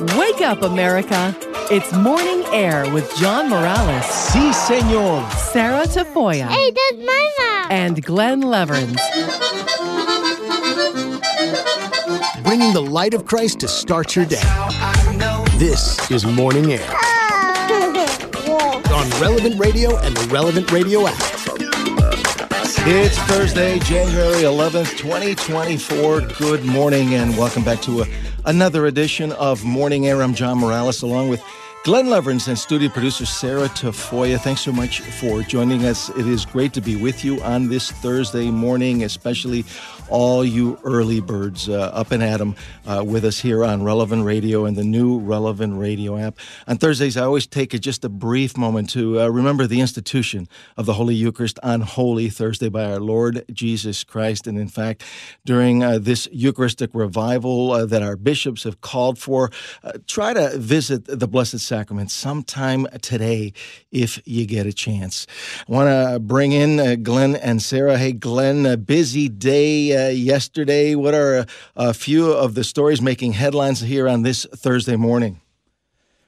Wake up, America. It's Morning Air with John Morales. Si, senor. Sarah Tafoya. Hey, that's my mom. And Glenn Leverins. Bringing the light of Christ to start your day. This is Morning Air on Relevant Radio and the Relevant Radio app. It's Thursday, January 11th, 2024. Good morning and welcome back to a, another edition of Morning Air. I'm John Morales along with Glenn Leverins and studio producer Sarah Tafoya. Thanks so much for joining us. It is great to be with you on this Thursday morning, especially all you early birds uh, up and at 'em uh, with us here on Relevant Radio and the new Relevant Radio app. On Thursdays, I always take a, just a brief moment to uh, remember the institution of the Holy Eucharist on Holy Thursday by our Lord Jesus Christ. And in fact, during uh, this Eucharistic revival uh, that our bishops have called for, uh, try to visit the Blessed Sacrament sometime today if you get a chance. I want to bring in Glenn and Sarah. Hey, Glenn, a busy day uh, yesterday. What are a, a, few of the stories making headlines here on this Thursday morning?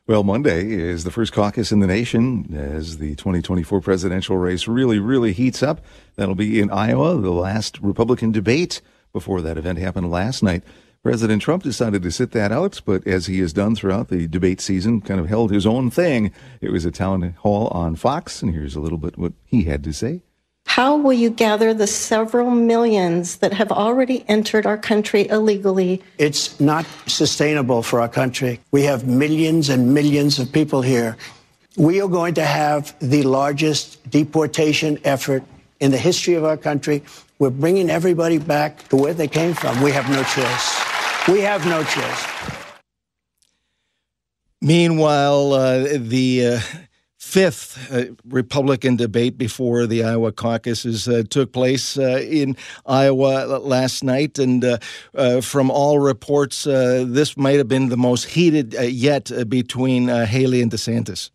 Well, Monday is the first caucus in the nation as the 2024 presidential race really, really heats up. That'll be in Iowa, the last Republican debate before that event happened last night. President Trump decided to sit that out, but as he has done throughout the debate season, kind of held his own thing. It was a town hall on Fox, and here's a little bit what he had to say. How will you gather the several millions that have already entered our country illegally? It's not sustainable for our country. We have millions and millions of people here. We are going to have the largest deportation effort in the history of our country. We're bringing everybody back to where they came from. We have no choice. We have no choice. Meanwhile, uh, the uh, fifth uh, Republican debate before the Iowa caucuses uh, took place uh, in Iowa last night. And uh, uh, from all reports, uh, this might have been the most heated yet between Haley and DeSantis.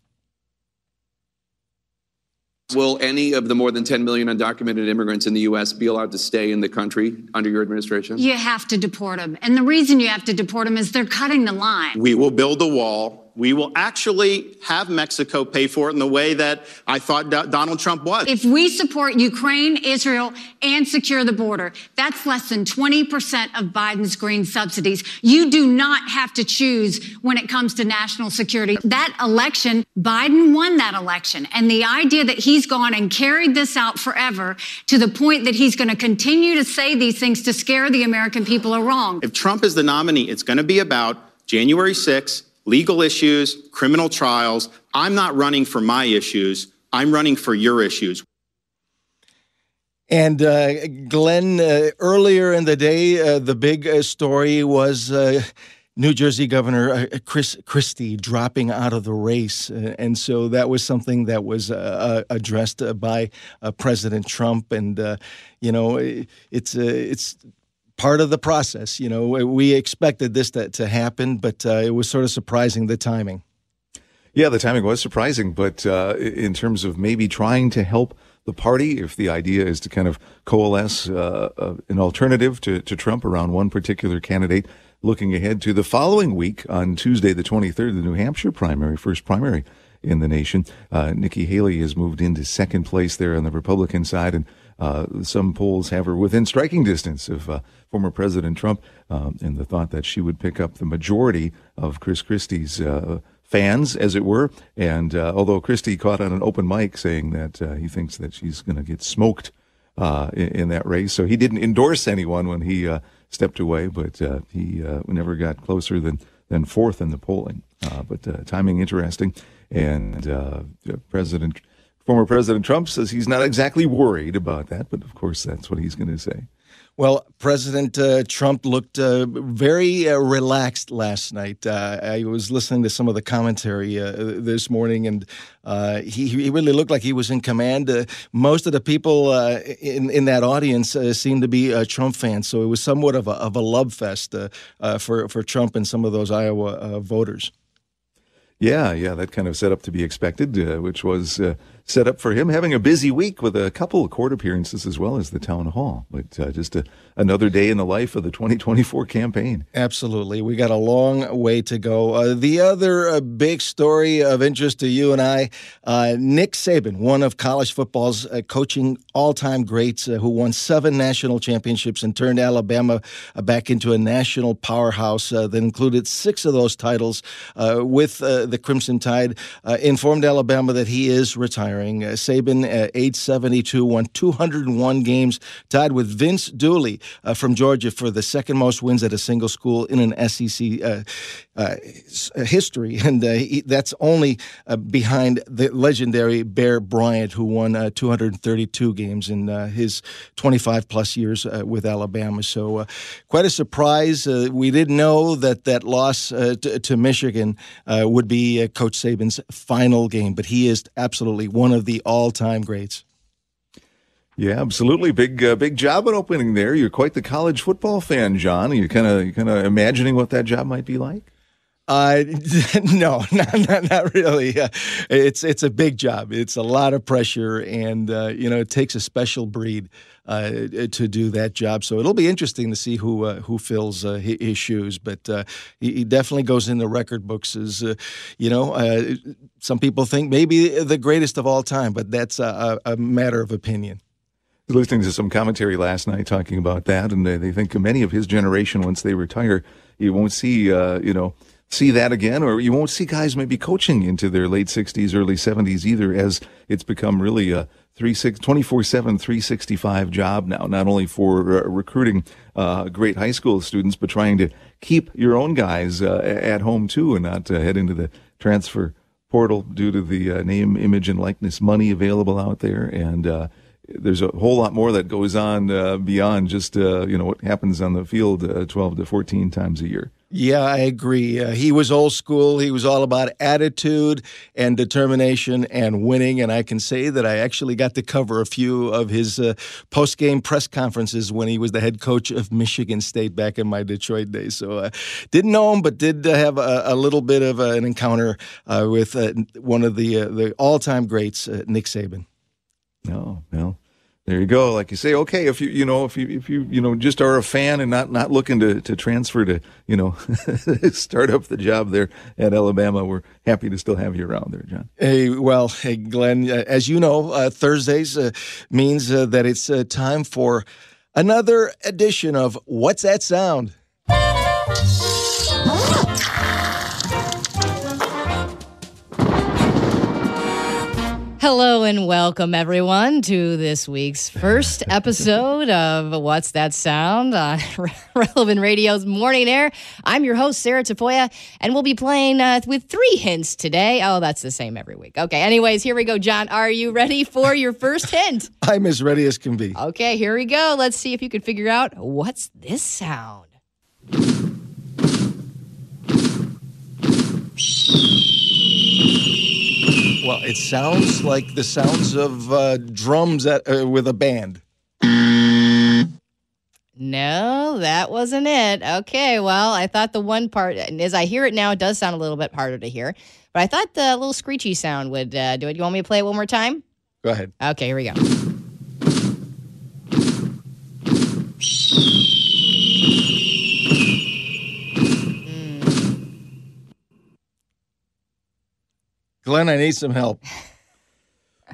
Will any of the more than 10 million undocumented immigrants in the U.S. be allowed to stay in the country under your administration? You have to deport them. And the reason you have to deport them is they're cutting the line. We will build a wall we will actually have Mexico pay for it in the way that I thought Do- Donald Trump was. If we support Ukraine, Israel, and secure the border, that's less than 20% of Biden's green subsidies. You do not have to choose when it comes to national security. That election, Biden won that election. And the idea that he's gone and carried this out forever to the point that he's going to continue to say these things to scare the American people are wrong. If Trump is the nominee, it's going to be about January 6th legal issues, criminal trials. I'm not running for my issues. I'm running for your issues. And uh, Glenn, uh, earlier in the day, uh, the big uh, story was uh, New Jersey Governor uh, Chris Christie dropping out of the race, and so that was something that was addressed by President Trump. And you know, it's it's part of the process. You know, we expected this to, to happen, but uh, it was sort of surprising the timing. Yeah, the timing was surprising, but uh, in terms of maybe trying to help the party, if the idea is to kind of coalesce uh, uh an alternative to, to Trump around one particular candidate, looking ahead to the following week on Tuesday, the 23rd, the New Hampshire primary, first primary in the nation. Uh, Nikki Haley has moved into second place there on the Republican side, and uh, some polls have her within striking distance of uh, former President Trump, um, and the thought that she would pick up the majority of Chris Christie's uh, fans, as it were. And uh, although Christie caught on an open mic saying that uh, he thinks that she's going to get smoked in, in, that race, so he didn't endorse anyone when he stepped away, but he never got closer than than fourth in the polling. but timing interesting, and President Former President Trump says he's not exactly worried about that, but of course, that's what he's going to say. Well, President uh, Trump looked uh, very uh, relaxed last night. Uh, I was listening to some of the commentary uh, this morning, and uh, he, he, really looked like he was in command. most of the people in, in that audience seemed to be Trump fans, so it was somewhat of a, of a love fest for, for Trump and some of those Iowa voters. Yeah, yeah, that kind of set up to be expected, uh, which was uh, set up for him having a busy week with a couple of court appearances as well as the town hall. But uh, just a, another day in the life of the 2024 campaign. Absolutely. We got a long way to go. Uh, the other uh, big story of interest to you and I uh, Nick Saban, one of college football's coaching all time greats, who won seven national championships and turned Alabama back into a national powerhouse that included six of those titles with the Crimson Tide, informed Alabama that he is retiring. Saban, age 72, won 201 games, tied with Vince Dooley from Georgia for the second most wins at a single school in an SEC uh, uh, history, and uh, he, that's only uh, behind the legendary Bear Bryant, who won uh, 232 games in uh, his 25 plus years with Alabama. So, quite a surprise. we didn't know that that loss to, to, Michigan would be Coach Saban's final game, but he is absolutely one of the all-time greats. Yeah, absolutely. Big, uh, big job at opening there. You're quite the college football fan, John. Are you kind of, kind of imagining what that job might be like? Uh, no, not, not, not really. Uh, it's it's a big job. It's a lot of pressure, and uh, you know it takes a special breed uh, to do that job. So it'll be interesting to see who uh, who fills uh, his shoes. But he, he, definitely goes in the record books as you know. some people think maybe the greatest of all time, but that's a, a matter of opinion listening to some commentary last night talking about that, and they, they think many of his generation, once they retire, you won't see, uh, you know, see that again, or you won't see guys maybe coaching into their late 60s, early 70s either, as it's become really a 24 7, 365 job now, not only for uh, recruiting uh, great high school students, but trying to keep your own guys uh, at home too and not uh, head into the transfer portal due to the uh, name, image, and likeness money available out there. And, uh, there's a whole lot more that goes on beyond just you know what happens on the field uh, 12 to 14 times a year. Yeah, I agree. Uh, he was old school. He was all about attitude and determination and winning. And I can say that I actually got to cover a few of his uh, post game press conferences when he was the head coach of Michigan State back in my Detroit days. So uh, didn't know him, but did have a, a little bit of an encounter with one of the the all time greats, Nick Saban. No, well, there you go. Like you say, okay, if you you know if you if you you know just are a fan and not not looking to to transfer to you know start up the job there at Alabama, we're happy to still have you around there, John. Hey, well, hey, Glenn, uh, as you know, uh, Thursdays uh, means uh, that it's uh, time for another edition of What's That Sound. Hello and welcome everyone to this week's first episode of What's That Sound on Relevant Radio's Morning Air. I'm your host, Sarah Tafoya, and we'll be playing uh, with three hints today. Oh, that's the same every week. Okay, anyways, here we go. John, are you ready for your first hint? I'm as ready as can be. Okay, here we go. Let's see if you can figure out what's this sound. Well, it sounds like the sounds of uh, drums at, uh, with a band. No, that wasn't it. Okay, well, I thought the one part, and as I hear it now, it does sound a little bit harder to hear, but I thought the little screechy sound would uh, do it. You want me to play it one more time? Go ahead. Okay, here we go. Glenn, I need some help.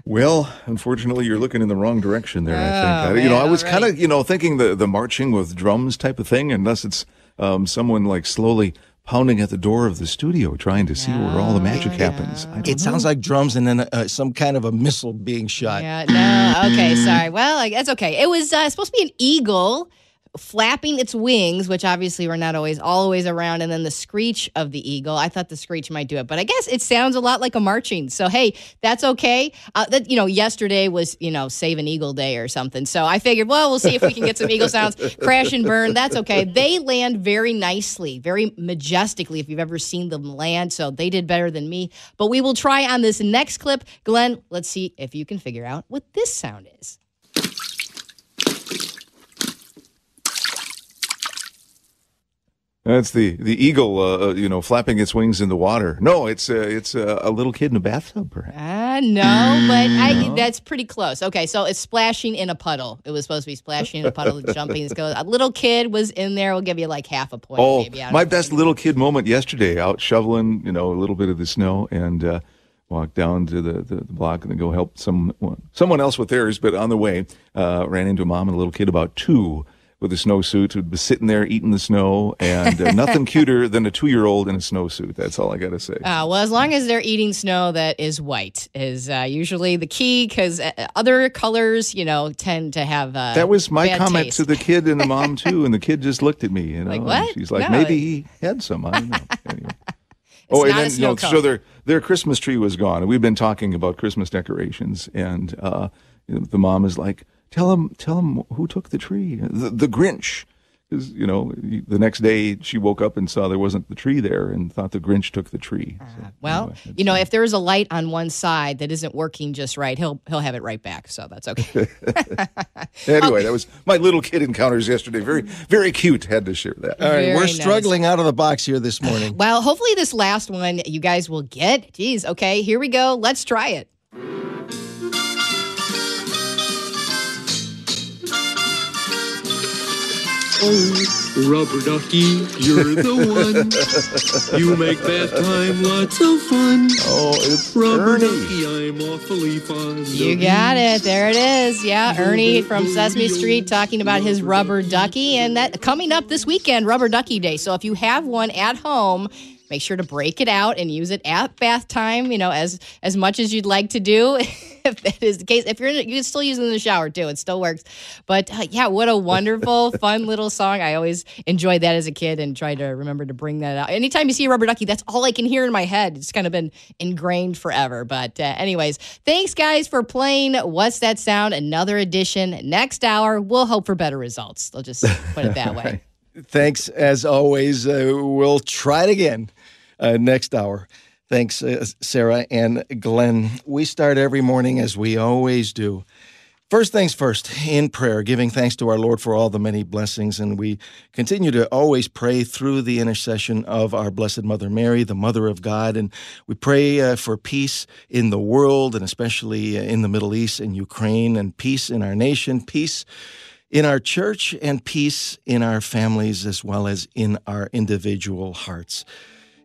Well, unfortunately, you're looking in the wrong direction there. I think. Oh, you know, I was kind of, you know, thinking the the marching with drums type of thing, unless it's um, someone like slowly pounding at the door of the studio, trying to see where all the magic yeah. happens. It know. sounds like drums and then uh, some kind of a missile being shot. Yeah. No. Okay. Sorry. Well, that's okay. It was uh, supposed to be an eagle flapping its wings, which obviously were not always always around, and then the screech of the eagle. I thought the screech might do it, but I guess it sounds a lot like a marching. So hey, that's okay. Uh, that you know, yesterday was you know Save an Eagle Day or something. So I figured, well, we'll see if we can get some eagle sounds. Crash and burn. That's okay. They land very nicely, very majestically. If you've ever seen them land, so they did better than me. But we will try on this next clip, Glenn. Let's see if you can figure out what this sound is. That's the the eagle, uh, uh, you know, flapping its wings in the water. No, it's uh, it's uh, a little kid in a bathtub, perhaps. Uh, no, but I, that's pretty close. Okay, so it's splashing in a puddle. It was supposed to be splashing in a puddle, jumping. Goes. A little kid was in there. We'll give you like half a point. Oh, maybe. my best little kid moment yesterday, out shoveling, you know, a little bit of the snow, and uh, walked down to the, the, the, block and then go help some someone else with theirs. But on the way, uh, ran into a mom and a little kid about two with a snowsuit who'd be sitting there eating the snow, and uh, nothing cuter than a two-year-old in a snowsuit. That's all I got to say. Uh, well, as long as they're eating snow that is white is uh, usually the key, because uh, other colors, you know, tend to have. Uh, that was my comment taste. to the kid and the mom too, and the kid just looked at me, you know, like, what? she's like, no. maybe he had some. I don't know. Anyway. oh, and then you know, so their their Christmas tree was gone, and we've been talking about Christmas decorations, and uh, the mom is like Tell him, tell him who took the tree. The, the Grinch. Because, you know, the next day she woke up and saw there wasn't the tree there and thought the Grinch took the tree. So, uh, well, anyway, you know, if there's a light on one side that isn't working just right, he'll he'll have it right back. So that's okay. anyway, okay. that was my little kid encounters yesterday. Very, very cute. Had to share that. All right, very we're nice. struggling out of the box here this morning. well, hopefully this last one you guys will get. Geez, okay, here we go. Let's try it. Oh, rubber ducky, you're the one. you make bath time lots of fun. Oh, it's rubber Ernie. ducky. I'm awfully fond. You got it. There it is. Yeah, Ernie from Sesame Street talking about his rubber ducky, and that coming up this weekend, Rubber Ducky Day. So if you have one at home. Make sure to break it out and use it at bath time, you know, as as much as you'd like to do. if that is the case, if you're in, you can still using the shower too. It still works. But uh, yeah, what a wonderful, fun little song. I always enjoyed that as a kid and try to remember to bring that out. Anytime you see a rubber ducky, that's all I can hear in my head. It's kind of been ingrained forever. But uh, anyways, thanks guys for playing. What's that sound? Another edition next hour. We'll hope for better results. I'll just put it that way. Thanks as always. Uh, we'll try it again uh, next hour. Thanks, uh, Sarah and Glenn. We start every morning as we always do. First things first, in prayer, giving thanks to our Lord for all the many blessings. And we continue to always pray through the intercession of our Blessed Mother Mary, the Mother of God. And we pray uh, for peace in the world and especially uh, in the Middle East and Ukraine, and peace in our nation, peace in our church, and peace in our families as well as in our individual hearts.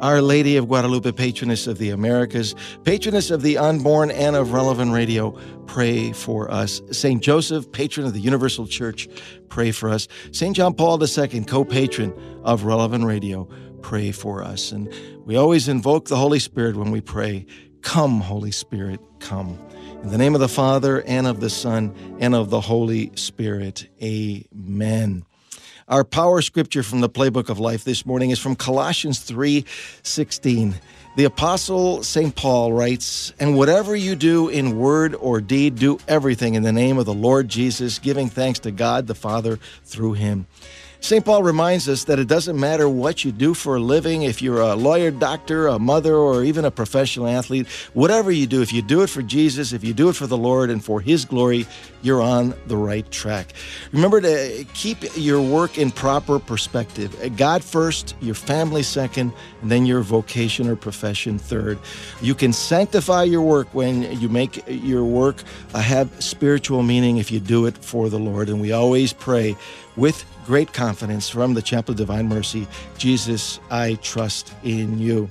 Our Lady of Guadalupe, patroness of the Americas, patroness of the unborn and of relevant radio, pray for us. St. Joseph, patron of the Universal Church, pray for us. St. John Paul II, co patron of relevant radio, pray for us. And we always invoke the Holy Spirit when we pray. Come, Holy Spirit, come. In the name of the Father, and of the Son, and of the Holy Spirit. Amen. Our power scripture from the playbook of life this morning is from Colossians 3:16. The apostle St. Paul writes, "And whatever you do in word or deed, do everything in the name of the Lord Jesus, giving thanks to God the Father through him." St. Paul reminds us that it doesn't matter what you do for a living, if you're a lawyer, doctor, a mother, or even a professional athlete, whatever you do, if you do it for Jesus, if you do it for the Lord and for His glory, you're on the right track. Remember to keep your work in proper perspective God first, your family second, and then your vocation or profession third. You can sanctify your work when you make your work have spiritual meaning if you do it for the Lord. And we always pray with great confidence from the Chapel of Divine Mercy Jesus, I trust in you.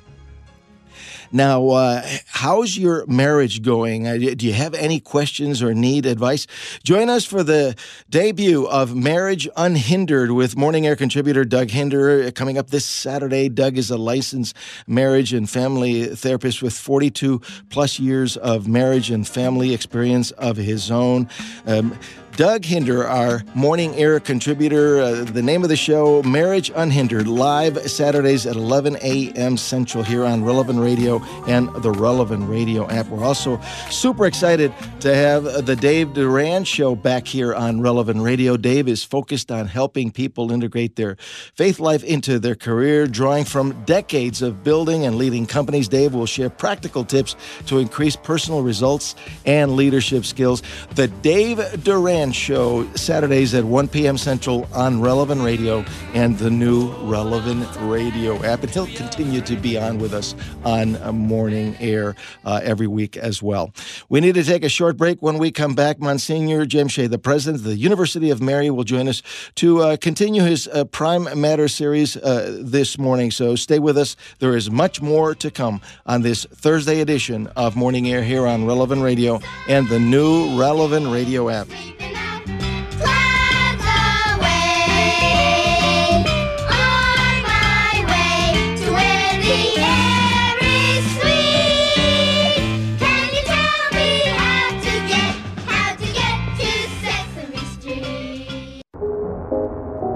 Now, uh, how's your marriage going? Uh, do you have any questions or need advice? Join us for the debut of Marriage Unhindered with Morning Air contributor Doug Hinder coming up this Saturday. Doug is a licensed marriage and family therapist with 42 plus years of marriage and family experience of his own. Um, Doug Hinder, our morning air contributor. Uh, the name of the show, Marriage Unhindered, live Saturdays at 11 a.m. Central here on Relevant Radio and the Relevant Radio app. We're also super excited to have the Dave Durand Show back here on Relevant Radio. Dave is focused on helping people integrate their faith life into their career, drawing from decades of building and leading companies. Dave will share practical tips to increase personal results and leadership skills. The Dave Durand Show, Saturdays at 1 p.m. Central on Relevant Radio and the new Relevant Radio app. And he'll continue to be on with us on morning air uh, every week as well. We need to take a short break. When we come back, Monsignor Jim Shea, the president of the University of Mary, will join us to uh, continue his uh, Prime Matter series uh, this morning. So stay with us. There is much more to come on this Thursday edition of Morning Air here on Relevant Radio and the new Relevant Radio app.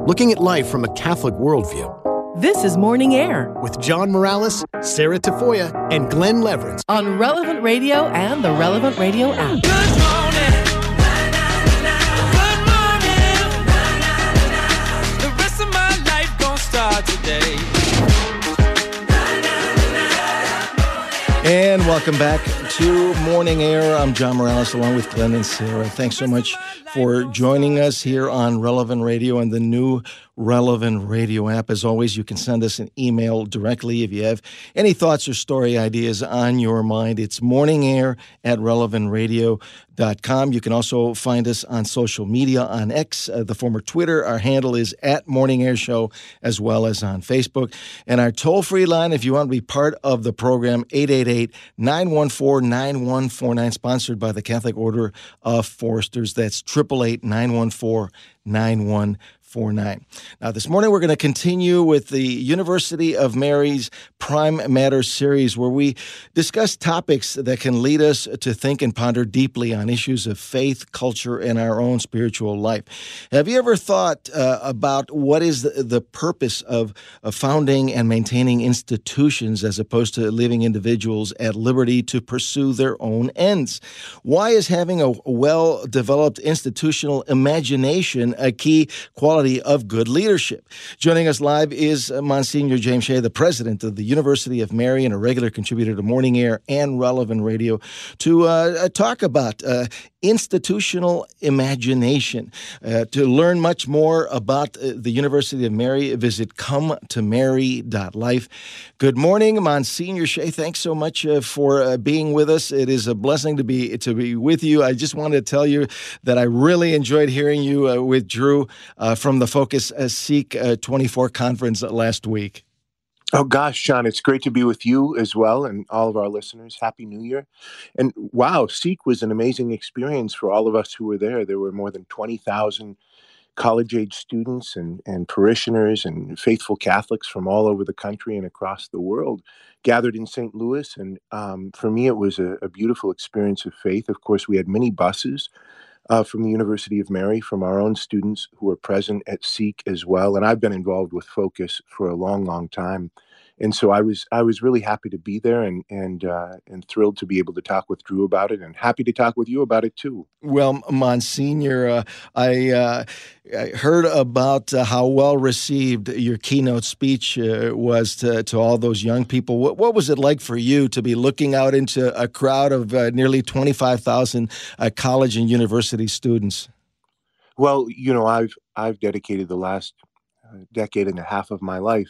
Looking at life from a Catholic worldview. This is Morning Air with John Morales, Sarah Tafoya, and Glenn Leverance on Relevant Radio and the Relevant Radio app. Good morning. Good morning. The rest of my life gonna start today. And welcome back to Morning Air. I'm John Morales along with Glenn and Sarah. Thanks so much for joining us here on Relevant Radio and the new Relevant Radio app. As always, you can send us an email directly if you have any thoughts or story ideas on your mind. It's morningair at relevantradio.com. You can also find us on social media on X, uh, the former Twitter. Our handle is at Morning Air Show, as well as on Facebook. And our toll free line, if you want to be part of the program, 888 914 9149, sponsored by the Catholic Order of Foresters. That's 888 914 9149. 49. Now, this morning we're going to continue with the University of Mary's Prime Matter series, where we discuss topics that can lead us to think and ponder deeply on issues of faith, culture, and our own spiritual life. Have you ever thought uh, about what is the, the purpose of, of founding and maintaining institutions as opposed to leaving individuals at liberty to pursue their own ends? Why is having a well developed institutional imagination a key quality? Quality of good leadership. Joining us live is uh, Monsignor James Shea, the president of the University of Mary and a regular contributor to Morning Air and Relevant Radio, to uh, uh talk about uh, institutional imagination. Uh, to learn much more about uh, the University of Mary, visit cometomary.life. Good morning, Monsignor Shea. Thanks so much uh, for uh, being with us. It is a blessing to be to be with you. I just wanted to tell you that I really enjoyed hearing you uh, with Drew uh, from the Focus Seek 24 conference last week. Oh gosh, John, it's great to be with you as well and all of our listeners. Happy New Year. And wow, Seek was an amazing experience for all of us who were there. There were more than 20,000 college age students and, and parishioners and faithful Catholics from all over the country and across the world gathered in St. Louis. And um, for me, it was a, a beautiful experience of faith. Of course, we had many buses uh, from the University of Mary, from our own students who are present at Seek as well. And I've been involved with Focus for a long, long time. And so I was I was really happy to be there and and uh, and thrilled to be able to talk with Drew about it and happy to talk with you about it too. Well, Monsignor, uh, I, uh, I heard about uh, how well received your keynote speech uh, was to, to all those young people. What, what was it like for you to be looking out into a crowd of uh, nearly 25,000 uh, college and university students? Well, you know, I've I've dedicated the last decade and a half of my life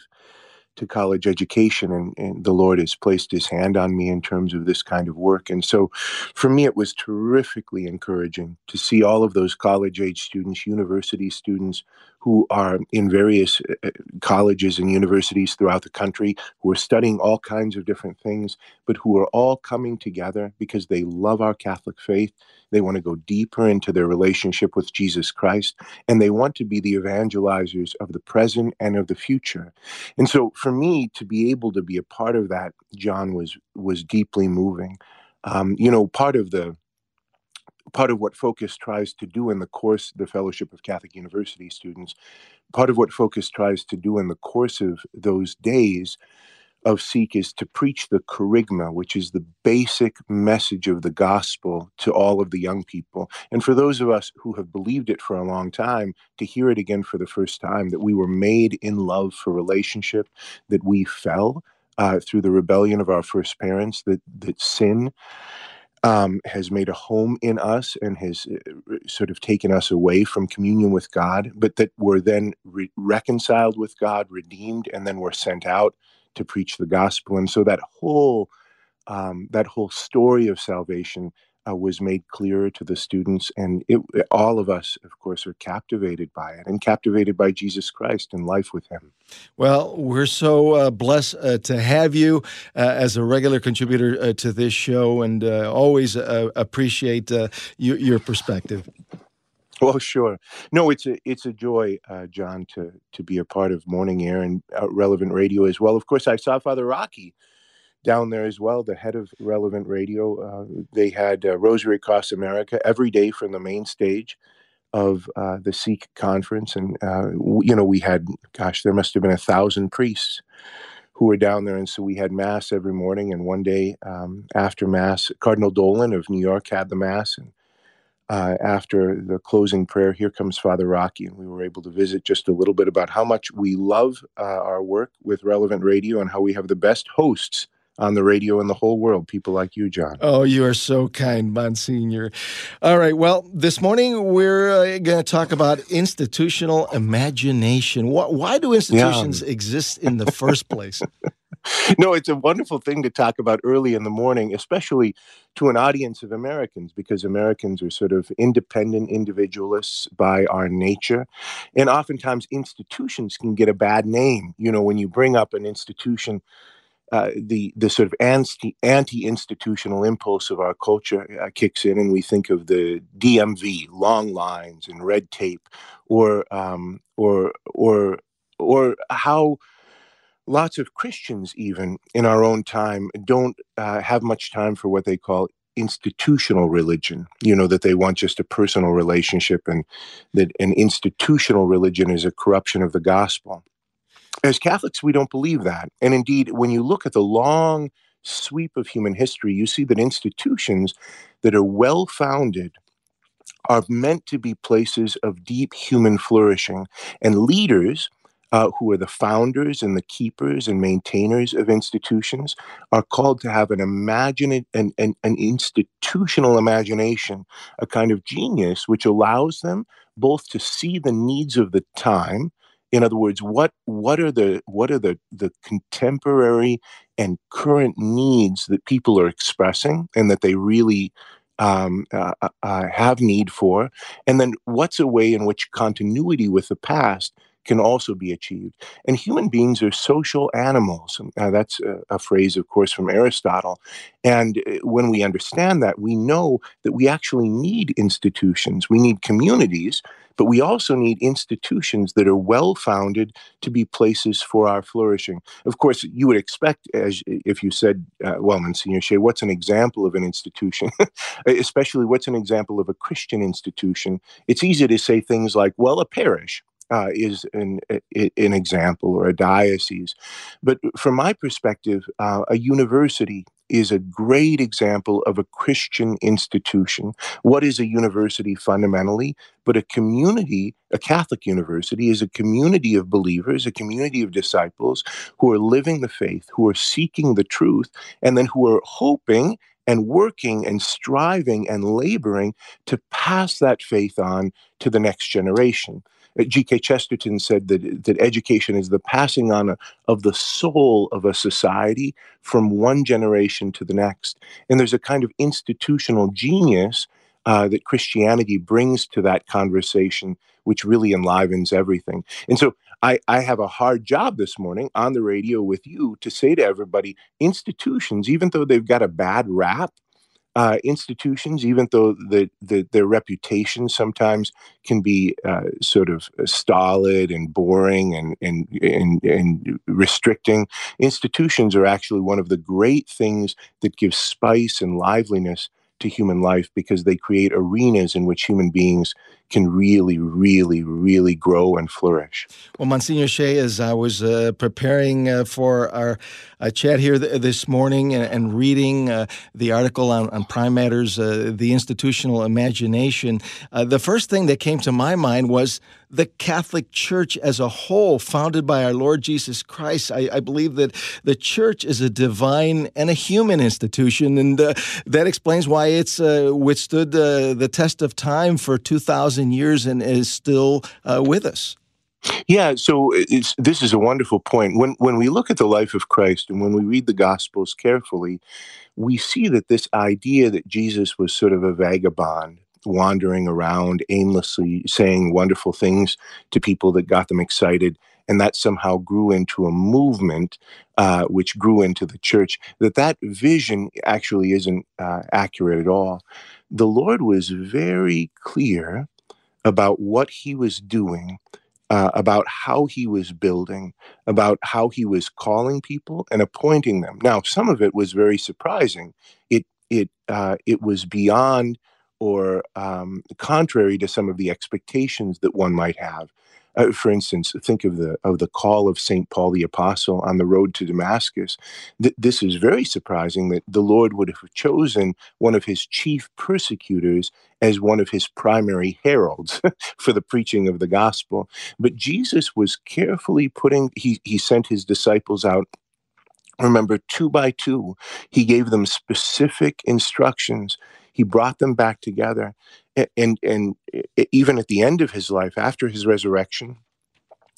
to college education and, and, the lord has placed his hand on me in terms of this kind of work. And so for me it was terrifically encouraging to see all of those college age students university students who are in various uh, uh, colleges and universities throughout the country who are studying all kinds of different things but who are all coming together because they love our catholic faith they want to go deeper into their relationship with Jesus Christ, and they want to be the evangelizers of the present and of the future. And so, for me to be able to be a part of that, John was was deeply moving. Um, you know, part of the part of what Focus tries to do in the course, the Fellowship of Catholic University students, part of what Focus tries to do in the course of those days of Seek is to preach the kerygma, which is the basic message of the gospel to all of the young people. And for those of us who have believed it for a long time, to hear it again for the first time that we were made in love for relationship, that we fell uh, through the rebellion of our first parents, that, that sin um, has made a home in us and has uh, sort of taken us away from communion with God, but that we're then re- reconciled with God, redeemed, and then we're sent out to preach the gospel. And so that whole um, that whole story of salvation uh, was made clearer to the students, and it, all of us, of course, are captivated by it and captivated by Jesus Christ and life with Him. Well, we're so uh, blessed uh, to have you uh, as a regular contributor uh, to this show, and uh, always appreciate your perspective. Well, sure. No, it's a it's a joy, uh, John, to to be a part of Morning Air and uh, Relevant Radio as well. Of course, I saw Father Rocky down there as well, the head of Relevant Radio. Uh, they had uh, Rosary Across America every day from the main stage of uh, the Seek conference, and uh, you know we had, gosh, there must have been a thousand priests who were down there, and so we had mass every morning. And one day um, after mass, Cardinal Dolan of New York had the mass, and uh, after the closing prayer, here comes Father Rocky, and we were able to visit just a little bit about how much we love uh, our work with Relevant Radio and how we have the best hosts on the radio in the whole world, people like you, John. Oh, you are so kind, Monsignor. All right. Well, this morning we're uh, going to talk about institutional imagination. Why, why do institutions yeah. exist in the first place? no, it's a wonderful thing to talk about early in the morning, especially to an audience of Americans, because Americans are sort of independent individualists by our nature. And oftentimes institutions can get a bad name. You know, when you bring up an institution, uh, the the sort of anti anti institutional impulse of our culture uh, kicks in, and we think of the DMV, long lines and red tape, or um, or or or how lots of Christians, even in our own time, don't uh, have much time for what they call institutional religion. You know, that they want just a personal relationship and that an institutional religion is a corruption of the gospel. As Catholics, we don't believe that. And indeed, when you look at the long sweep of human history, you see that institutions that are well founded are meant to be places of deep human flourishing. And leaders uh, who are the founders and the keepers and maintainers of institutions, are called to have an imaginative an, an, an institutional imagination, a kind of genius which allows them both to see the needs of the time. In other words, what what are the what are the the contemporary and current needs that people are expressing, and that they really um, uh, uh, uh have need for, and then what's a way in which continuity with the past can also be achieved. And human beings are social animals. Uh, that's a, a, phrase, of course, from Aristotle. And uh, when we understand that, we know that we actually need institutions, we need communities. But we also need institutions that are well founded to be places for our flourishing. Of course, you would expect, as if you said, uh, well, Monsignor Shea, what's an example of an institution? Especially, what's an example of a Christian institution? It's easy to say things like, well, a parish uh, is an, an example or a diocese. But from my perspective, uh, a university is a great example of a Christian institution. What is a university fundamentally? But a community, a Catholic university, is a community of believers, a community of disciples who are living the faith, who are seeking the truth, and then who are hoping and working and striving and laboring to pass that faith on to the next generation. G.K. Chesterton said that, that education is the passing on of the soul of a society from one generation to the next. And there's a kind of institutional genius uh, that Christianity brings to that conversation, which really enlivens everything. And so I, I have a hard job this morning on the radio with you to say to everybody institutions, even though they've got a bad rap, uh, institutions, even though the, the, their reputation sometimes can be uh, sort of stolid and boring and, and, and, and restricting, institutions are actually one of the great things that gives spice and liveliness to human life because they create arenas in which human beings can really, really, really grow and flourish. Well, Monsignor Shea, as I was uh, preparing uh, for our uh, chat here th- this morning and, and reading uh, the article on, on Prime Matters, uh, The Institutional Imagination, uh, the first thing that came to my mind was the Catholic Church as a whole, founded by our Lord Jesus Christ. I, I believe that the church is a divine and a human institution, and that explains why it's withstood the test of time for 2,000 years and is still uh, with us. Yeah, so this is a wonderful point. When when we look at the life of Christ and when we read the Gospels carefully, we see that this idea that Jesus was sort of a vagabond, wandering around aimlessly, saying wonderful things to people that got them excited, and that somehow grew into a movement, uh, which grew into the church. That that vision actually isn't uh, accurate at all. The Lord was very clear about what he was doing, uh, about how he was building, about how he was calling people and appointing them. Now, some of it was very surprising. It it uh, it was beyond or um, contrary to some of the expectations that one might have. Uh, for instance, think of the of the call of Saint Paul the Apostle on the road to Damascus. Th- this is very surprising that the Lord would have chosen one of his chief persecutors as one of his primary heralds for the preaching of the gospel. But Jesus was carefully putting. He he sent his disciples out remember two by two he gave them specific instructions he brought them back together and and even at the end of his life, after his resurrection,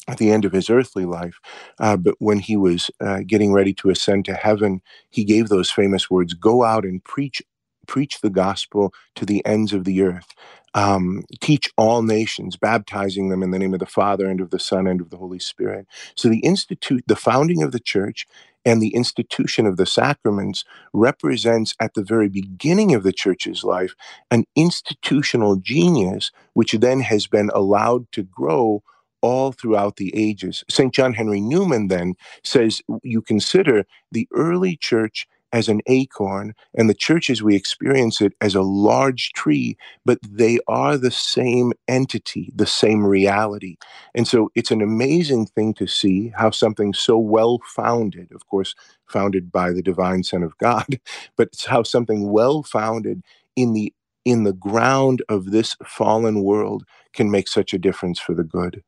at the end of his earthly life, uh, but when he was uh, getting ready to ascend to heaven, he gave those famous words: "Go out and preach." Preach the gospel to the ends of the earth. Um, teach all nations, baptizing them in the name of the Father and of the Son and of the Holy Spirit. So the institute, the founding of the church, and the institution of the sacraments represents at the very beginning of the church's life an institutional genius which then has been allowed to grow all throughout the ages. St. John Henry Newman then says you consider the early church as an acorn, and the churches we experience it as a large tree, but they are the same entity, the same reality. And so it's an amazing thing to see how something so well founded, of course, founded by the divine Son of God, but it's how something well founded in the in the ground of this fallen world can make such a difference for the good.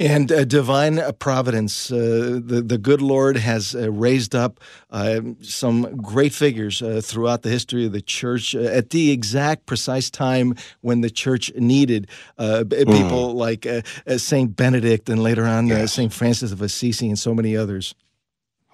And uh, divine providence, uh, the the good Lord has uh, raised up uh, some great figures uh, throughout the history of the church uh, at the exact precise time when the church needed mm. people like Saint Benedict and later on yes. Saint Francis of Assisi and so many others.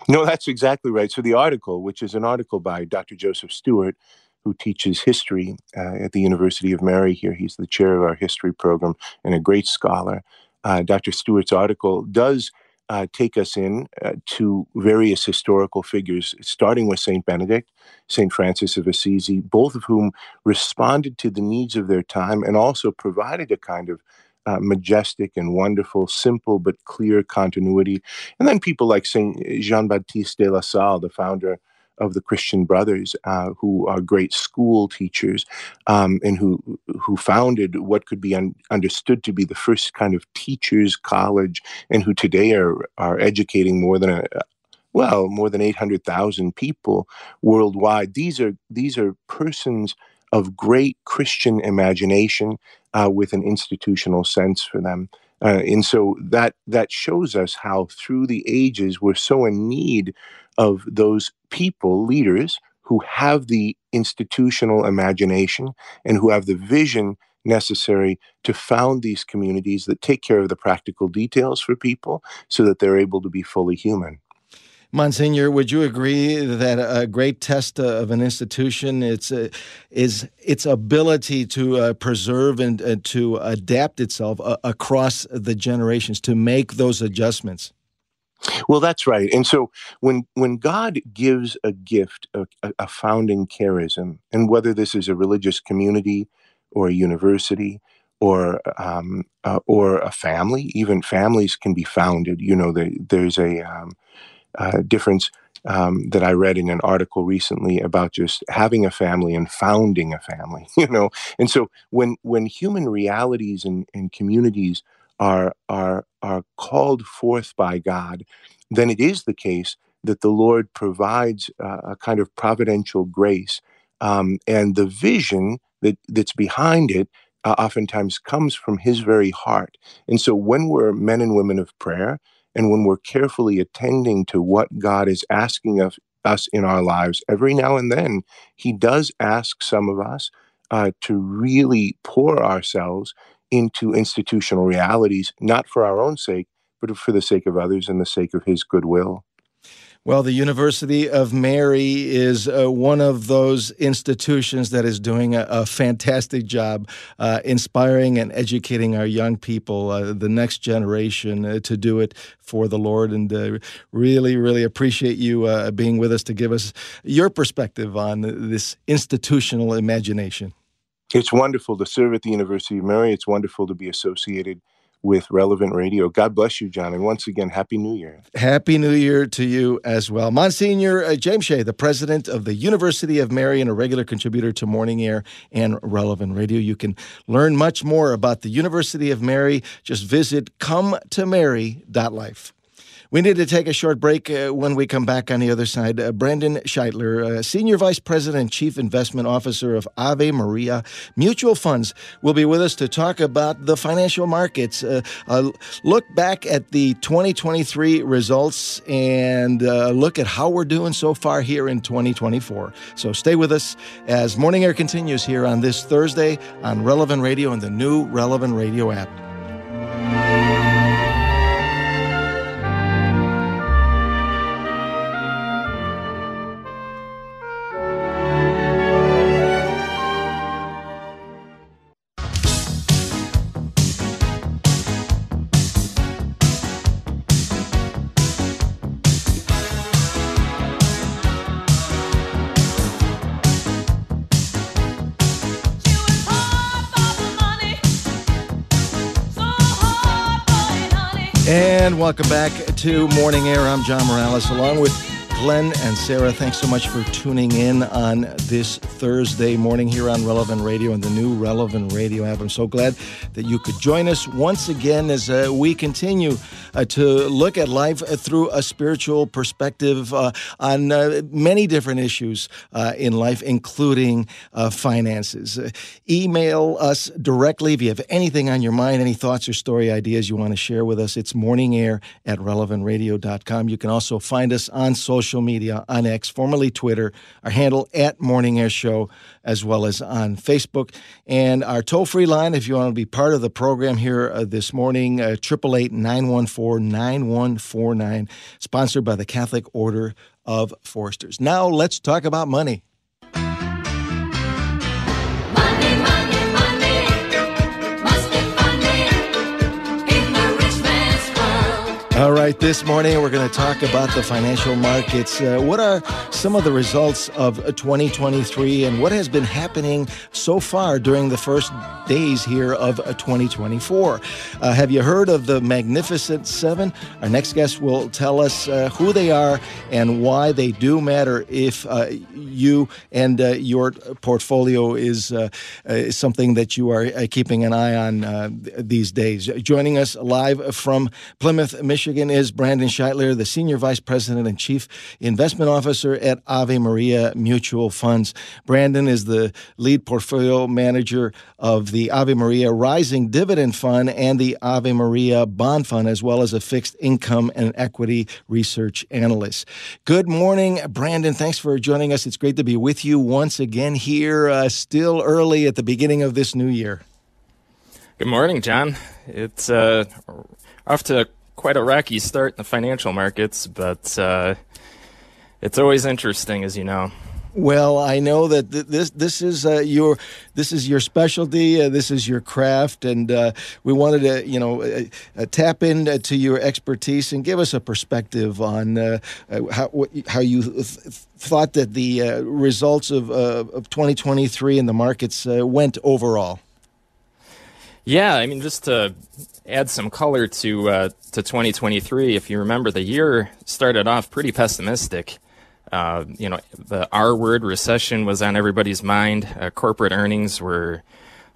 No, that's exactly right. So the article, which is an article by Dr. Joseph Stuart, who teaches history at the University of Mary here, he's the chair of our history program and a great scholar uh, Dr. Stuart's article does uh, take us in uh, to various historical figures, starting with St. Benedict, St. Francis of Assisi, both of whom responded to the needs of their time and also provided a kind of uh, majestic and wonderful, simple but clear continuity. And then people like St. Jean Baptiste de la Salle, the founder of the Christian Brothers, uh, who are great school teachers um, and who who founded what could be un- understood to be the first kind of teachers' college, and who today are are educating more than a well more than eight hundred thousand people worldwide. These are these are persons of great Christian imagination uh, with an institutional sense for them. Uh, and so that that shows us how through the ages we're so in need of those people, leaders, who have the institutional imagination and who have the vision necessary to found these communities that take care of the practical details for people so that they're able to be fully human. Monsignor, would you agree that a great test of an institution it's uh, is its ability to uh, preserve and uh, to adapt itself uh, across the generations to make those adjustments? Well, that's right. And so when when God gives a gift, a, a, founding charism, and whether this is a religious community or a university or um, uh, or a family, even families can be founded. You know, there's a um, uh, difference um, that I read in an article recently about just having a family and founding a family, you know. And so when when human realities and, and communities are are are called forth by God, then it is the case that the Lord provides uh, a kind of providential grace, um, and the vision that that's behind it uh, oftentimes comes from His very heart. And so when we're men and women of prayer and when we're carefully attending to what God is asking of us in our lives, every now and then, He does ask some of us uh, to really pour ourselves into institutional realities, not for our own sake, but for the sake of others and the sake of His goodwill. Well, the University of Mary is uh, one of those institutions that is doing a, a fantastic job uh, inspiring and educating our young people, uh, the next generation, uh, to do it for the Lord. And uh, really, really appreciate you uh, being with us to give us your perspective on this institutional imagination. It's wonderful to serve at the University of Mary. It's wonderful to be associated with Relevant Radio. God bless you, John. And once again, Happy New Year. Happy New Year to you as well. Monsignor uh, James Shea, the president of the University of Mary and a regular contributor to Morning Air and Relevant Radio. You can learn much more about the University of Mary. Just visit cometomary.life. We need to take a short break. Uh, when we come back on the other side, uh, Brandon Scheitler, uh, Senior Vice President, Chief Investment Officer of Ave Maria Mutual Funds, will be with us to talk about the financial markets, uh, look back at the 2023 results, and uh, look at how we're doing so far here in 2024. So stay with us as Morning Air continues here on this Thursday on Relevant Radio and the new Relevant Radio app. And welcome back to Morning Air. I'm John Morales, along with Glen and Sarah. Thanks so much for tuning in on this Thursday morning here on Relevant Radio and the new Relevant Radio app. I'm so glad that you could join us once again as uh, we continue uh, to look at life through a spiritual perspective uh, on uh, many different issues uh, in life, including uh, finances. email us directly if you have anything on your mind, any thoughts or story ideas you want to share with us. It's morningair at relevantradio.com. You can also find us on social media on X, formerly Twitter, our handle at Morning Air Show, as well as on Facebook. And our toll free line, if you want to be part of the program here uh, this morning, 888 914 9149, sponsored by the Catholic Order of Foresters. Now let's talk about money. All right, this morning we're going to talk about the financial markets. Uh, what are some of the results of 2023 and what has been happening so far during the first days here of 2024? Uh, have you heard of the Magnificent Seven? Our next guest will tell us uh, who they are and why they do matter if uh, you and uh, your portfolio is, uh, is, something that you are keeping an eye on these days. Joining us live from Plymouth, Michigan. Michigan is Brandon Scheitler, the Senior Vice President and Chief Investment Officer at Ave Maria Mutual Funds. Brandon is the lead portfolio manager of the Ave Maria Rising Dividend Fund and the Ave Maria Bond Fund, as well as a fixed income and equity research analyst. Good morning, Brandon. Thanks for joining us. It's great to be with you once again here, uh, still early at the beginning of this new year. Good morning, John. It's uh, off to quite a rocky start in the financial markets, but uh, it's always interesting, as you know. Well, I know that th- this this is uh, your this is your specialty. Uh, this is your craft, and uh, we wanted to you know uh, uh, tap into your expertise and give us a perspective on uh, how what, how you th- thought that the results of of 2023 in the markets went overall. Yeah, I mean, just to add some color to uh, to 2023, if you remember, the year started off pretty pessimistic. Uh, you know, the R word recession was on everybody's mind. Uh, corporate earnings were,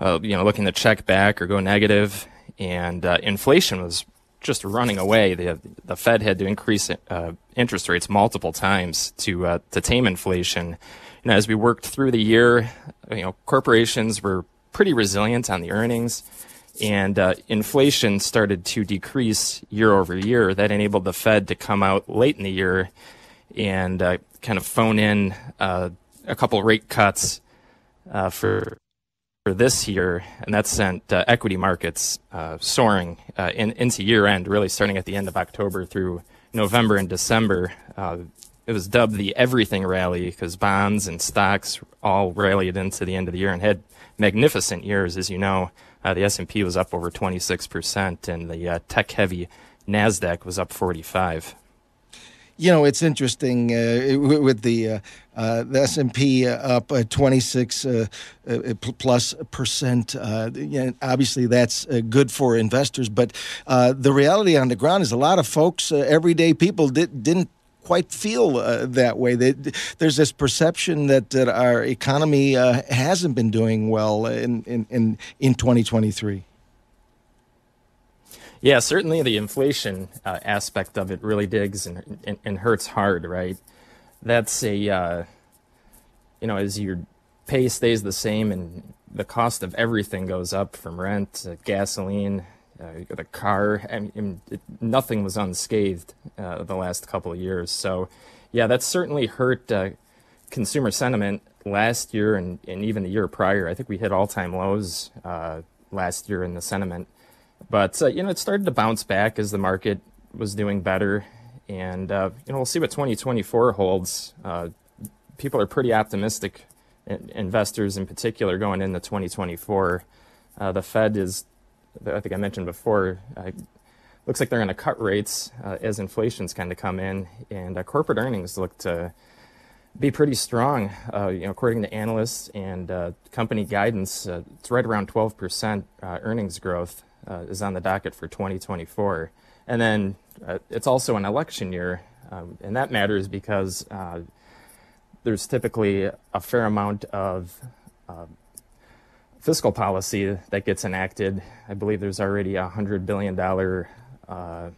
uh, you know, looking to check back or go negative, and uh, inflation was just running away. The the Fed had to increase uh, interest rates multiple times to to tame inflation. Know, as we worked through the year, you know, corporations were pretty resilient on the earnings, and uh, inflation started to decrease year over year. That enabled the Fed to come out late in the year and uh, kind of phone in uh, a couple rate cuts uh, for for this year, and that sent uh, equity markets uh, soaring in, into year end, really starting at the end of October through November and December. it was dubbed the everything rally because bonds and stocks all rallied into the end of the year and had magnificent years, as you know. Uh, the S&P was up over 26%, and the uh, tech-heavy Nasdaq was up 45 you know, it's interesting uh, with the uh, uh, the S and P up uh, twenty six plus percent. obviously, that's good for investors, but the reality on the ground is a lot of folks, everyday people, did, didn't quite feel uh, that way. They, there's this perception that, that our economy uh, hasn't been doing well in, in, in, in 2023. Yeah, certainly the inflation uh, aspect of it really digs and, and, and, hurts hard, right? That's a, uh, you know, as your pay stays the same and the cost of everything goes up from rent to gasoline, uh, the car, it, nothing was unscathed uh, the last couple of years. So, yeah, that's certainly hurt uh, consumer sentiment last year and, and even the year prior. I think we hit all time lows uh, last year in the sentiment but uh, you know, it started to bounce back as the market was doing better, and uh, you know, we'll see what 2024 holds. People are pretty optimistic, investors in particular, going into 2024. Uh, the Fed is, I think I mentioned before, uh, looks like they're going to cut rates uh, as inflation's kind of come in, and corporate earnings look to be pretty strong. Uh, you know, according to analysts and uh, company guidance, uh, it's right around 12% earnings growth uh, is on the docket for 2024. And then uh, it's also an election year, um, and that matters because uh, there's typically a fair amount of uh, fiscal policy that gets enacted. I believe there's already a $100 billion uh,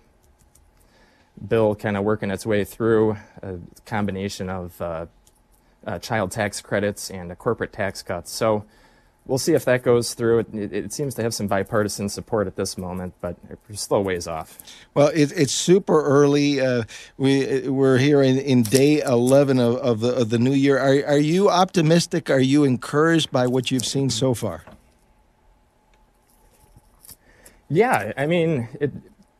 bill kind of working its way through, a combination of uh, child tax credits and corporate tax cuts. So we'll see if that goes through. It, it, it, seems to have some bipartisan support at this moment, but we're still ways off. Well, it, it's super early. Uh, we we're here in, in day eleven of, of, the of the new year. Are are you optimistic? Are you encouraged by what you've seen so far? Yeah, I mean it.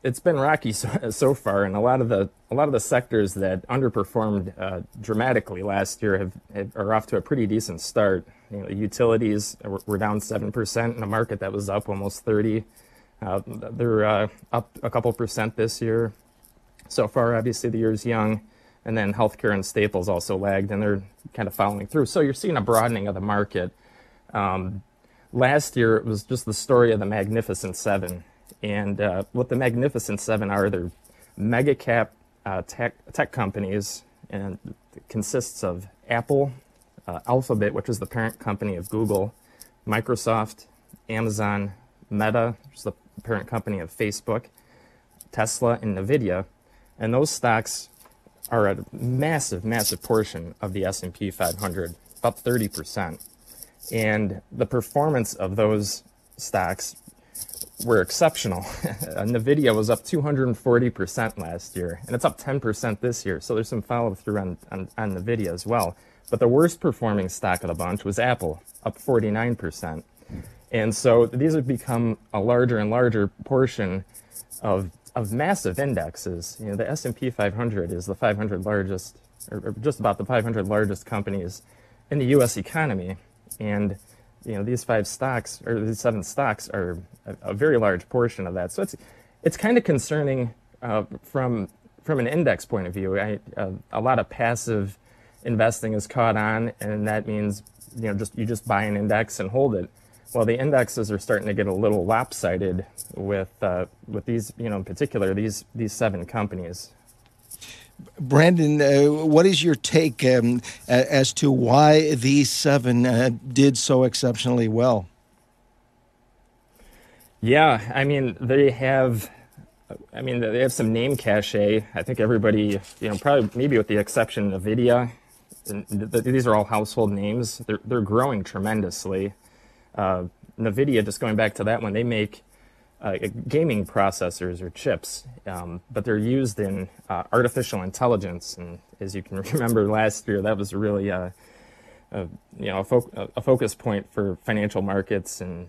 It's been rocky so, so far, and a lot of the a lot of the sectors that underperformed uh, dramatically last year have, have, are off to a pretty decent start. You know, utilities were down 7% in a market that was up almost 30. Uh, they're uh, up a couple percent this year. So far, obviously, the year's young. And then healthcare and staples also lagged, and they're kind of following through. So you're seeing a broadening of the market. Um, last year, it was just the story of the Magnificent Seven. And uh, what the Magnificent Seven are, they're mega cap uh, tech, tech companies, and it consists of Apple, uh, Alphabet, which is the parent company of Google, Microsoft, Amazon, Meta, which is the parent company of Facebook, Tesla, and Nvidia, and those stocks are a massive, massive portion of the S&P 500, about 30%. And the performance of those stocks were exceptional. Nvidia was up 240% last year, and it's up 10% this year. So there's some follow through on, on, on Nvidia as well. But the worst performing stock of the bunch was Apple, up 49%. And so these have become a larger and larger portion of, of massive indexes. You know, the S&P 500 is the 500 largest, or, just about the 500 largest companies in the U.S. economy. And, you know, these five stocks, or these seven stocks are a, a very large portion of that. So it's, it's kind of concerning uh, from, from an index point of view. I, uh, a lot of passive investing is caught on, and that means you know just you just buy an index and hold it. Well, the indexes are starting to get a little lopsided with uh, with these you know in particular these these seven companies. Brandon, uh, what is your take um, as to why these seven uh, did so exceptionally well? Yeah, I mean, they have. I mean, they have some name cachet. I think everybody, you know, probably maybe with the exception of Nvidia, th- th- these are all household names. They're they're growing tremendously. Uh, Nvidia, just going back to that one, they make uh, gaming processors or chips, um, but they're used in uh, artificial intelligence. And as you can remember last year, that was really a, a you know a, fo- a, focus point for financial markets and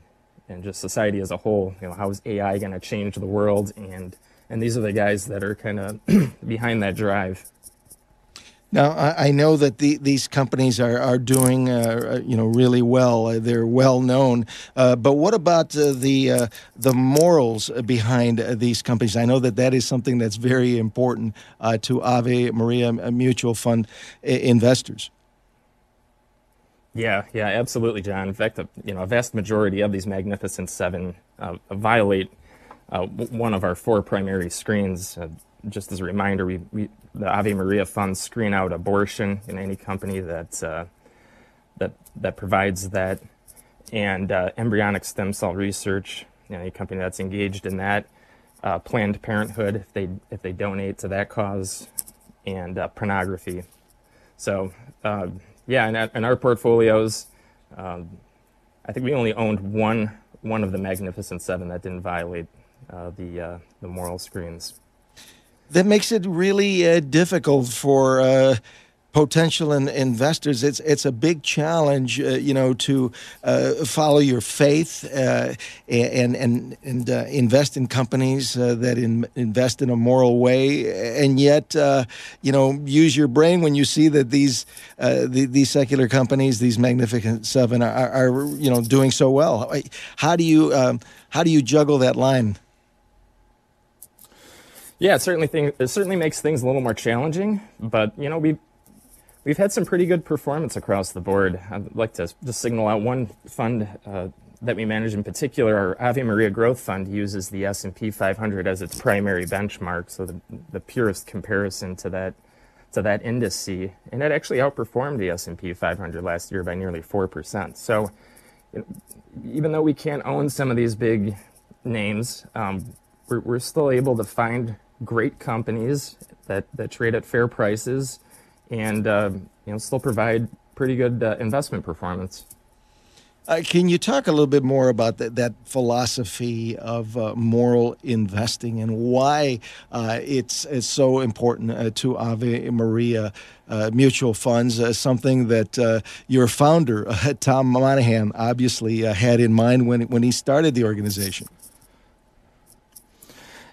and just society as a whole. You know, how is AI going to change the world? And and these are the guys that are kind of behind that drive. Now, I, I know that the, these companies are, are doing, uh, you know, really well. Uh, they're well known. Uh, but what about uh, the uh, the morals behind uh, these companies? I know that that is something that's very important to Ave Maria Mutual Fund investors. Yeah, yeah, absolutely, John. In fact, you know, a vast majority of these Magnificent Seven violate one of our four primary screens just as a reminder, we, we the Ave Maria funds screen out abortion in any company that uh, that that provides that, and uh, embryonic stem cell research. You know, any company that's engaged in that, uh, Planned Parenthood if they if they donate to that cause, and uh, pornography. So uh, yeah, in, in, our portfolios, um, I think we only owned one one of the Magnificent Seven that didn't violate uh, the the moral screens that makes it really uh, difficult for uh, potential in, investors. It's it's a big challenge, uh, you know, to uh, follow your faith uh, and and and uh, invest in companies that in, invest in a moral way, and yet you know use your brain when you see that these the, these secular companies, these magnificent seven, are, are, you know doing so well. How do you um, how do you juggle that line? Yeah, it certainly thing, it certainly makes things a little more challenging, but you know we we've had some pretty good performance across the board. I'd like to just signal out one fund uh, that we manage in particular. Our Ave Maria Growth Fund uses the S&P 500 as its primary benchmark, so the, the purest comparison to that to that indice, and it actually outperformed the S&P 500 last year by nearly four percent. So, even though we can't own some of these big names, um, we're, we're still able to find great companies that, that trade at fair prices and uh, you know still provide pretty good uh, investment performance. Uh, can you talk a little bit more about that, that philosophy of uh, moral investing and why uh, it's, it's so important uh, to Ave Maria uh, mutual funds? Uh, something that your founder, Tom Monaghan, obviously had in mind when, when he started the organization.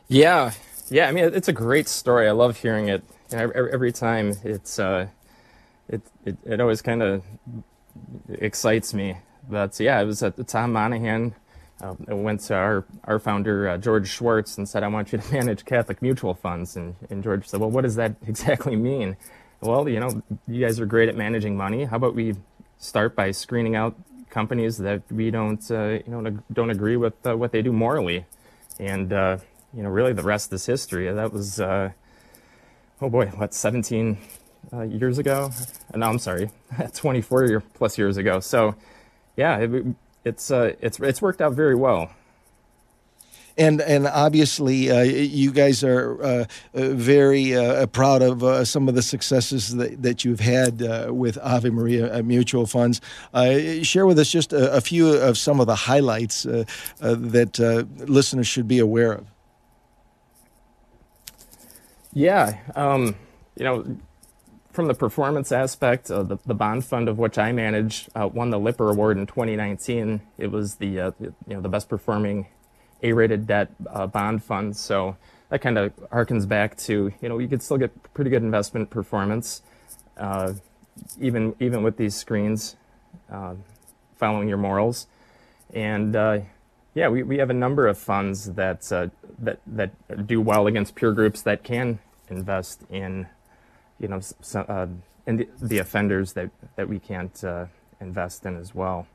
Yeah, yeah, I mean, it's a great story. I love hearing it. You know, every, time it's, uh, it, it, it always kind of excites me. But yeah, it was at Tom Monaghan. Uh, went to our, our founder, uh, George Schwartz, and said, I want you to manage Catholic mutual funds. And, and George said, Well, what does that exactly mean? Well, you know, you guys are great at managing money. How about we start by screening out companies that we don't, uh, you know, don't agree with uh, what they do morally? And uh, you know, really the rest is history. That was, uh, oh boy, what, 17 uh, years ago? Uh, no, I'm sorry, 24 year, plus years ago. So, yeah, it, it's uh, it's it's worked out very well. And and obviously, uh, you guys are uh, uh very uh, proud of uh, some of the successes that, that you've had with Ave Maria Mutual Funds. share with us just a, a, few of some of the highlights that listeners should be aware of. Yeah, um, you know, from the performance aspect, uh, the, the bond fund of which I manage uh, won the Lipper Award in 2019. It was the uh, you know the best performing A-rated debt uh, bond fund. So that kind of harkens back to you know you could still get pretty good investment performance, uh, even even with these screens, uh, following your morals, and yeah, we, we have a number of funds that uh, that that do well against peer groups that can invest in, you know, so, uh, in the, the, offenders that that we can't uh, invest in as well.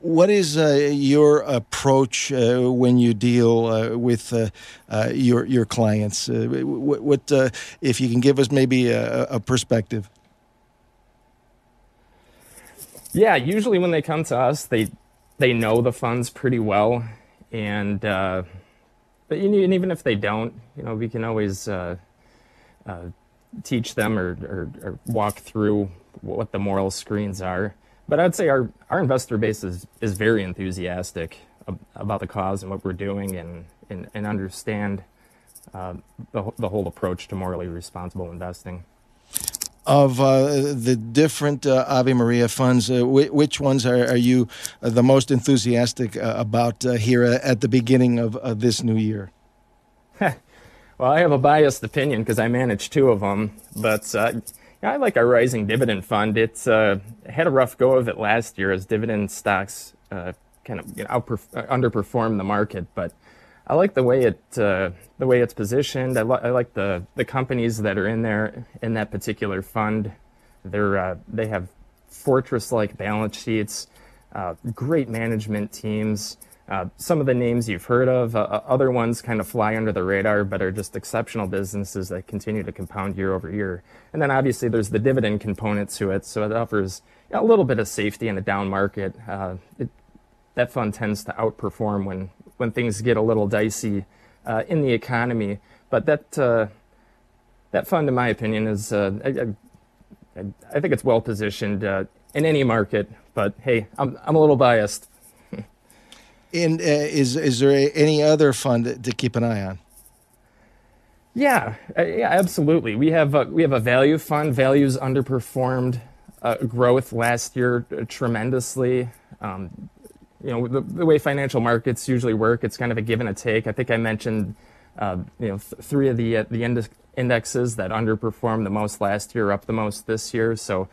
what is uh, your approach uh, when you deal uh, with uh, uh, your your clients? Uh, what, what uh, if you can give us maybe a, a perspective? Yeah, usually when they come to us, they they know the funds pretty well, and uh, but you, and even if they don't, you know, we can always uh, uh, teach them or, or, or walk through what the moral screens are. But I'd say our, our investor base is, is very enthusiastic about the cause and what we're doing and, and, and understand uh, the, the whole approach to morally responsible investing. Of uh, the different uh, Ave Maria funds, uh, whi which ones are, are you uh, the most enthusiastic uh, about uh, here at the beginning of this new year? Well, I have a biased opinion because I manage two of them, but yeah, I like our rising dividend fund. It's uh, had a rough go of it last year as dividend stocks kind of you know, underperformed the market, but I like the way it uh, the way it's positioned. I, li- I like the the companies that are in there in that particular fund. They're uh, they have fortress-like balance sheets, uh, great management teams. Uh, some of the names you've heard of, uh, uh, other ones kind of fly under the radar, but are just exceptional businesses that continue to compound year over year. And then obviously there's the dividend component to it, so it offers a little bit of safety in a down market. It, that fund tends to outperform when when things get a little dicey uh, in the economy. But that uh, that fund, in my opinion, is I, I, I, think it's well positioned in any market. But hey, I'm I'm a little biased. And uh, is is there any other fund to keep an eye on? Yeah, uh, yeah, absolutely. We have a, we have a value fund. Values underperformed uh, growth last year uh, tremendously. Um, you know the, the, way financial markets usually work, it's kind of a give and a take. I think I mentioned uh, you know th- three of the uh, the index- indexes that underperformed the most last year, up the most this year. So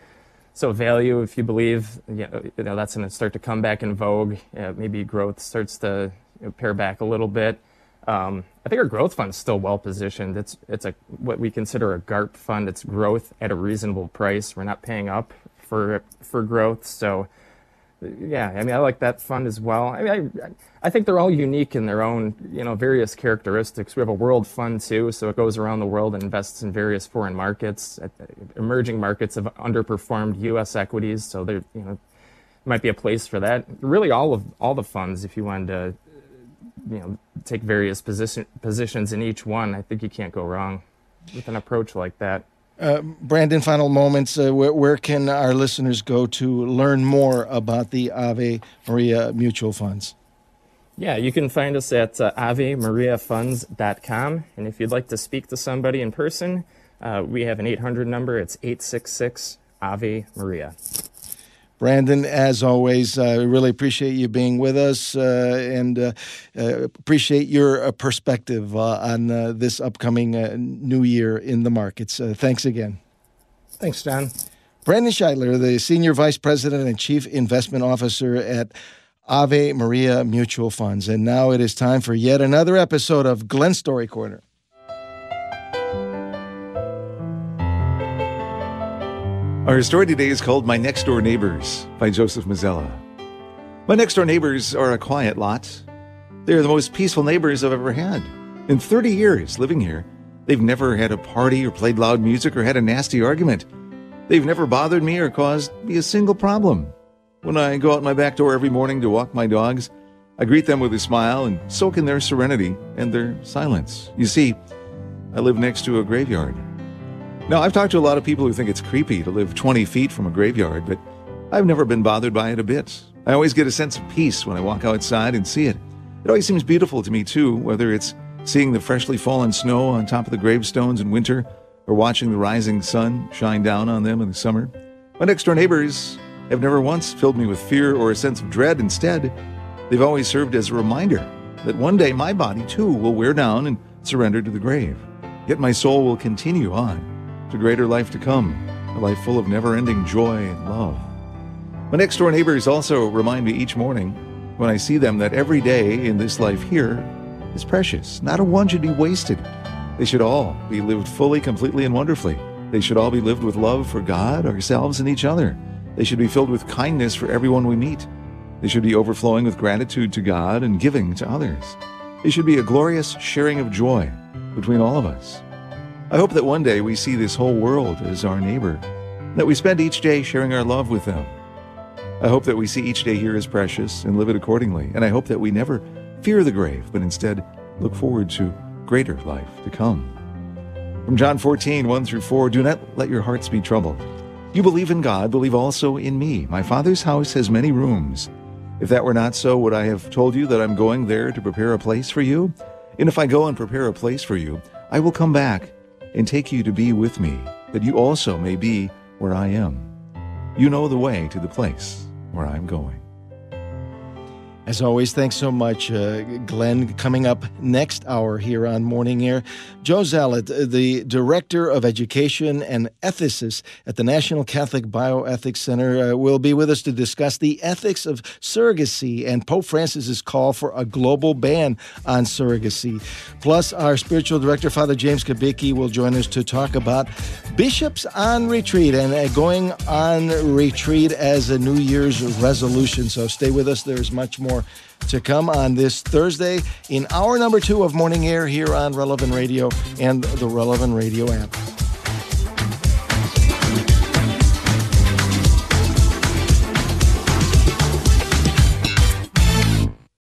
so value, if you believe, you know, you know that's going to start to come back in vogue. Uh, maybe growth starts to you know, pare back a little bit. Um, I think our growth fund is still well positioned. It's it's a what we consider a GARP fund. It's growth at a reasonable price. We're not paying up for for growth, so yeah, I mean, I like that fund as well. I mean, I, I think they're all unique in their own, you know, various characteristics. We have a world fund too, so it goes around the world and invests in various foreign markets. Uh, emerging markets have underperformed U.S. equities, so there, you know, might be a place for that. Really, all of all the funds, if you wanted to, you know, take various position positions in each one, I think you can't go wrong with an approach like that. Uh, Brandon, final moments. Uh, where, where, can our listeners go to learn more about the Ave Maria mutual funds? Yeah, you can find us at uh, AveMariaFunds.com. And if you'd like to speak to somebody in person, uh, we have an 800 number. It's 866 Ave Maria. Brandon, as always, I uh, really appreciate you being with us uh, and uh, uh appreciate your uh, perspective uh, on this upcoming new year in the markets. thanks again. Thanks, John. Brandon Scheitler, the Senior Vice President and Chief Investment Officer at Ave Maria Mutual Funds. And now it is time for yet another episode of Glen Story Corner. Our story today is called My Next Door Neighbors by Joseph Mazzella. My next door neighbors are a quiet lot. They are the most peaceful neighbors I've ever had. In 30 years living here, they've never had a party or played loud music or had a nasty argument. They've never bothered me or caused me a single problem. When I go out my back door every morning to walk my dogs, I greet them with a smile and soak in their serenity and their silence. You see, I live next to a graveyard. Now, I've talked to a lot of people who think it's creepy to live 20 feet from a graveyard, but I've never been bothered by it a bit. I always get a sense of peace when I walk outside and see it. It always seems beautiful to me, too, whether it's seeing the freshly fallen snow on top of the gravestones in winter or watching the rising sun shine down on them in the summer. My next door neighbors have never once filled me with fear or a sense of dread. Instead, they've always served as a reminder that one day my body, too, will wear down and surrender to the grave. Yet my soul will continue on to greater life to come, a life full of never ending joy and love. My next door neighbors also remind me each morning when I see them that every day in this life here is precious. Not a one should be wasted. They should all be lived fully, completely, and wonderfully. They should all be lived with love for God, ourselves, and each other. They should be filled with kindness for everyone we meet. They should be overflowing with gratitude to God and giving to others. They should be a glorious sharing of joy between all of us. I hope that one day we see this whole world as our neighbor, that we spend each day sharing our love with them. I hope that we see each day here as precious and live it accordingly, and I hope that we never fear the grave, but instead look forward to greater life to come. From John 14, 1 through 4, do not let your hearts be troubled. You believe in God, believe also in me. My Father's house has many rooms. If that were not so, would I have told you that I'm going there to prepare a place for you? And if I go and prepare a place for you, I will come back and take you to be with me, that you also may be where I am. You know the way to the place where I'm going. As always, thanks so much, uh, Glen. Coming up next hour here on Morning Air, Joe Zalot, the Director of Education and Ethicist at the National Catholic Bioethics Center, uh, will be with us to discuss the ethics of surrogacy and Pope Francis's call for a global ban on surrogacy. Plus, our spiritual director, Father James Kubicki, will join us to talk about bishops on retreat and uh, going on retreat as a New Year's resolution. So stay with us. There's much more to come on this Thursday in hour number two of Morning Air here on Relevant Radio and the Relevant Radio app.